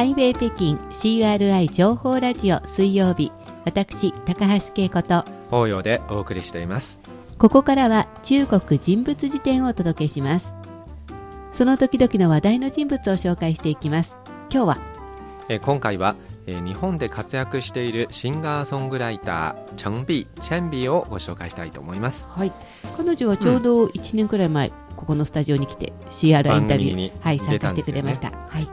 ハイウェイ北京 CRI 情報ラジオ水曜日私高橋恵子と法要でお送りしています。ここからは中国人物辞典をお届けします。その時々の話題の人物を紹介していきます。今日はえー今回は、えー日本で活躍しているシンガーソングライターチャンビーチェンビーをご紹介したいと思います。はい。彼女はちょうど1年くらい前、ここのスタジオに来て CR インタビューはい、参加してくれました、はい、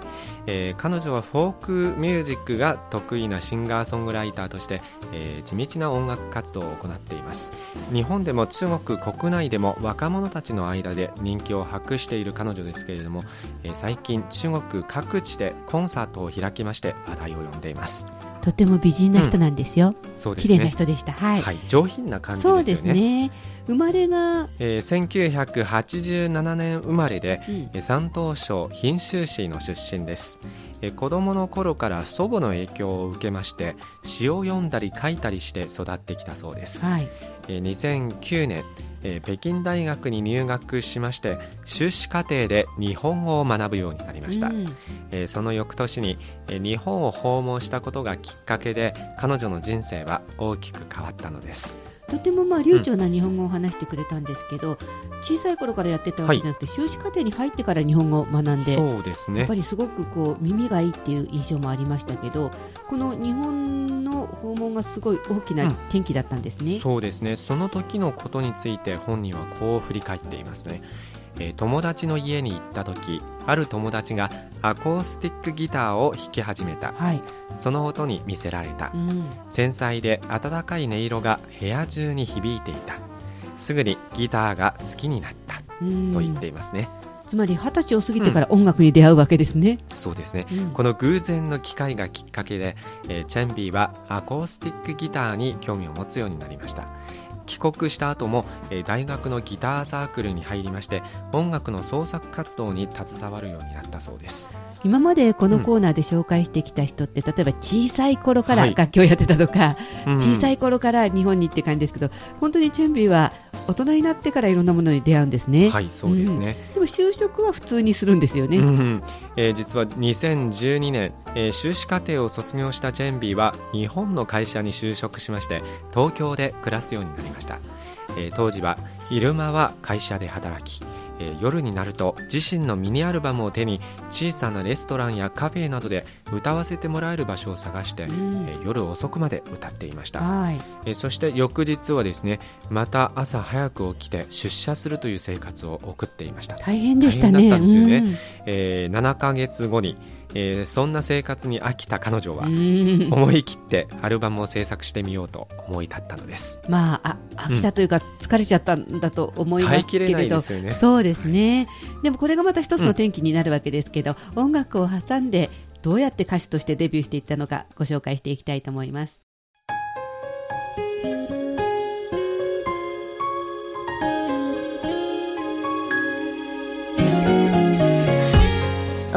えー彼女はフォークミュージックが得意なシンガーソングライターとして、えー地道な音楽活動を行っています。日本でも中国国内でも若者たちの間で人気を博している彼女ですけれども、えー最近中国各地でコンサートを開きまして話題を呼んでいます。とても美人な人なんですよ、そうです綺麗なね人でした。はい、はい、上品な感じそうですよですねね生まれが、えー1987年生まれでうん。えー山東省賓州市の出身です。えー子供の頃から祖母の影響を受けまして詩を読んだり書いたりして育ってきたそうです、はい、えー2009年えー北京大学に入学しまして修士課程で日本語を学ぶようになりました、うん。えーその翌年に、えー日本を訪問したことがきっかけで彼女の人生は大きく変わったのですとてもまあ流暢な日本語を話してくれたんですけど、小さい頃からやってたわけじゃなくて、修士課程に入ってから日本語を学んで、そうですね。やっぱりすごくこう耳がいいっていう印象もありましたけどこの日本の訪問がすごい大きな転機だったんですね。そうですね。その時のことについて本人はこう振り返っていますね、えー友達の家に行った時ある友達がアコースティックギターを弾き始めた。はい、その音に見せられた。うん、繊細で温かい音色が部屋中に響いていた。すぐにギターが好きになった。うん。と言っていますね、つまり二十歳を過ぎてから音楽に出会うわけですね。そうですね。うん。この偶然の機会がきっかけで、えーチェンビーはアコースティックギターに興味を持つようになりました帰国した後も、えー大学のギターサークルに入りまして音楽の創作活動に携わるようになったそうです。今までこのコーナーで紹介してきた人って、例えば小さい頃からはい。楽器をやってたとか、小さい、い頃から日本にって感じですけど本当にチェンビーは大人になってからいろんなものに出会うんですね。はいそうですね、でも就職は普通にするんですよね。うんえー実は2012年、えー修士課程を卒業したチェンビーは日本の会社に就職しまして東京で暮らすようになりました、えー当時は昼間は会社で働き、えー夜になると自身のミニアルバムを手に小さなレストランやカフェなどで歌わせてもらえる場所を探して、うん。えー夜遅くまで歌っていました。はい、えーそして翌日はですねまた朝早く起きて出社するという生活を送っていました。大変でしたね。ね。うん。えー7ヶ月後に、えーそんな生活に飽きた彼女はうん。思い切ってアルバムを制作してみようと思い立ったのです。まあ、あ飽きたというか、疲れちゃったんだと思いますけれど。きれないで、すよね。そうですね、でもこれがまた一つの転機になるわけですけど、音楽を挟んで、どうやって歌手としてデビューしていったのか、ご紹介していきたいと思います。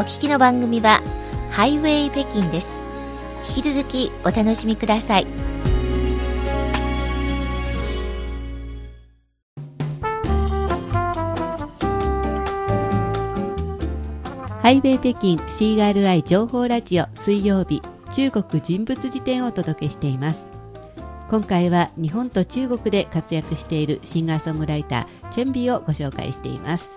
お聞きの番組はハイウェイ北京です。引き続きお楽しみください。ハイウェイ北京 CRI 情報ラジオ水曜日中国人物辞典をお届けしています。今回は日本と中国で活躍しているシンガーソングライターチェンビーをご紹介しています。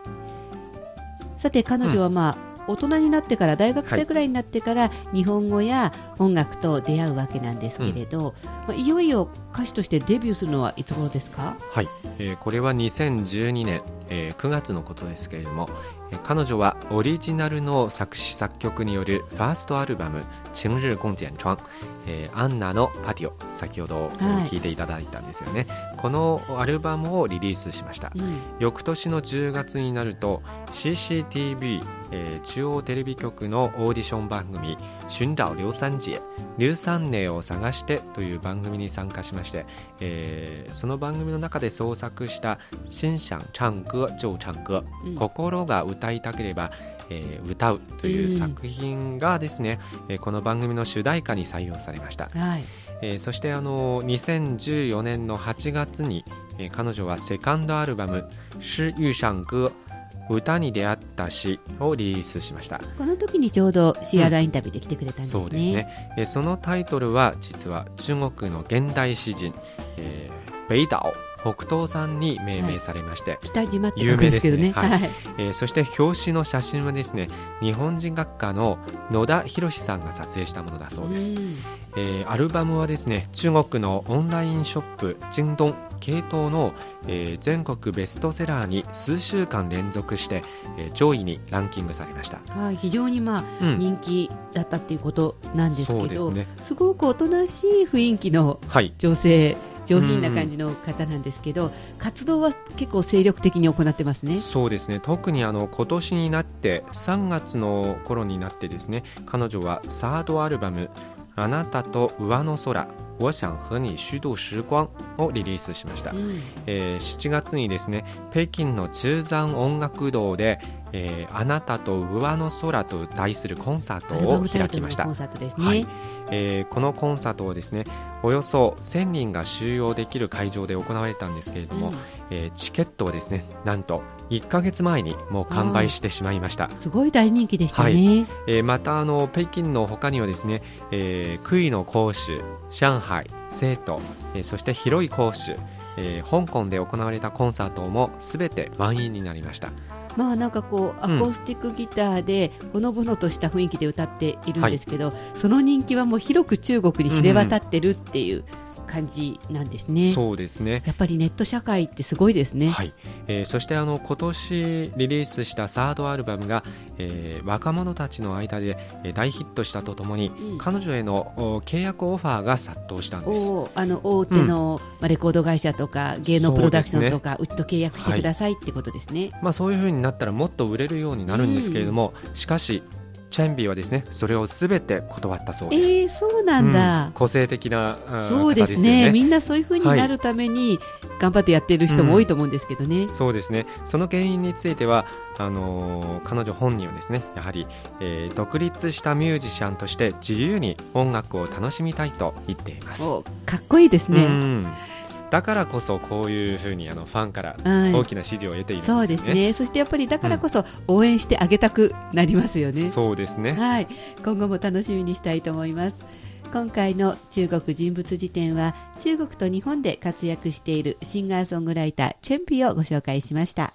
さて彼女はまあ、大人になってから大学生くらいになってから日本語や音楽と出会うわけなんですけれど、まあ、いよいよ歌手としてデビューするのはいつ頃ですか？はい、えーこれは2012年、えー9月のことですけれども、えー彼女はオリジナルの作詞作曲によるファーストアルバム「晴日共剪窗」えーアンナのパティオ先ほど聞いていただいたんですよね、このアルバムをリリースしました。うん。翌年の10月になると CCTV、えー中央テレビ局のオーディション番組「尋找劉三姐」劉三姉を探してという番組に参加しまして、えーその番組の中で創作した「心想唱歌就唱歌」うん。心が歌いたければ、えー歌うという作品がですね、えーこの番組の主題歌に採用されました。はい。えーそしてあの2014年の8月に、えー彼女はセカンドアルバム「是遇上歌」歌に出会った詩をリリースしました。この時にちょうど CR インタビューで来てくれたんですね、そうですね。えそのタイトルは実は中国の現代詩人、えー、北島北東さんに命名されまして、はい、北島って書くんですけどね、はい。はい、えー、そして表紙の写真はですね日本人学科の野田博さんが撮影したものだそうです、えー、アルバムはですね中国のオンラインショップ京東系統の、えー、全国ベストセラーに数週間連続して、えー、上位にランキングされました。はい。非常にまあ、うん、人気だったっていうことなんですけどす、ね,、ごくおとなしい雰囲気の女性、はい上品な感じの方なんですけど、うん、活動は結構精力的に行ってますね。そうですね。特にあの今年になって3月の頃になってですね彼女はサードアルバム「あなたと上の空我想和你虚度時光をリリースしました、うん、えー、7月にですね北京の中山音楽堂でえー、あなたと上の空と題するコンサートを開きました。コンサートですね。はい。えー、このコンサートをですねおよそ1000人が収容できる会場で行われたんですけれども、うん、えー、チケットをですねなんと1か月前にもう完売してしまいました。すごい大人気でしたね、はい、えー、またあの北京の他にはですね、えー、杭の講師上海成都、えー、そして広い講師、えー、香港で行われたコンサートもすべて満員になりましたまあなんかこうアコースティックギターでほのぼのとした雰囲気で歌っているんですけど、はい、その人気はもう広く中国に知れ渡ってるっていう感じなんですね。そうですね。やっぱりネット社会ってすごいですね。はい。えー、そしてあの今年リリースしたサードアルバムが、えー、若者たちの間で大ヒットしたとともに、うん、彼女への契約オファーが殺到したんです。あの大手の、うん、レコード会社とか芸能プロダクションとかう、ね,、ちと契約してくださいってことですね。まあそういうふうになったらもっと売れるようになるんですけれども、うん、しかしチェンビーはですねそれをすべて断ったそうです。えー、そうなんだ、うん、個性的なそうですね、ね、みんなそういうふうになるために頑張ってやってる人も多いと思うんですけどね。うん、そうですね。その原因についてはあのー、彼女本人はですねやはり、えー、独立したミュージシャンとして自由に音楽を楽しみたいと言っています。かっこいいですね。うんだからこそこういうふうにあのファンから大きな支持を得ているんですね、そうですね。そしてやっぱりだからこそ応援してあげたくなりますよね、うん、そうですね。はい。今後も楽しみにしたいと思います。今回の中国人物辞典は中国と日本で活躍しているシンガーソングライターチェンピをご紹介しました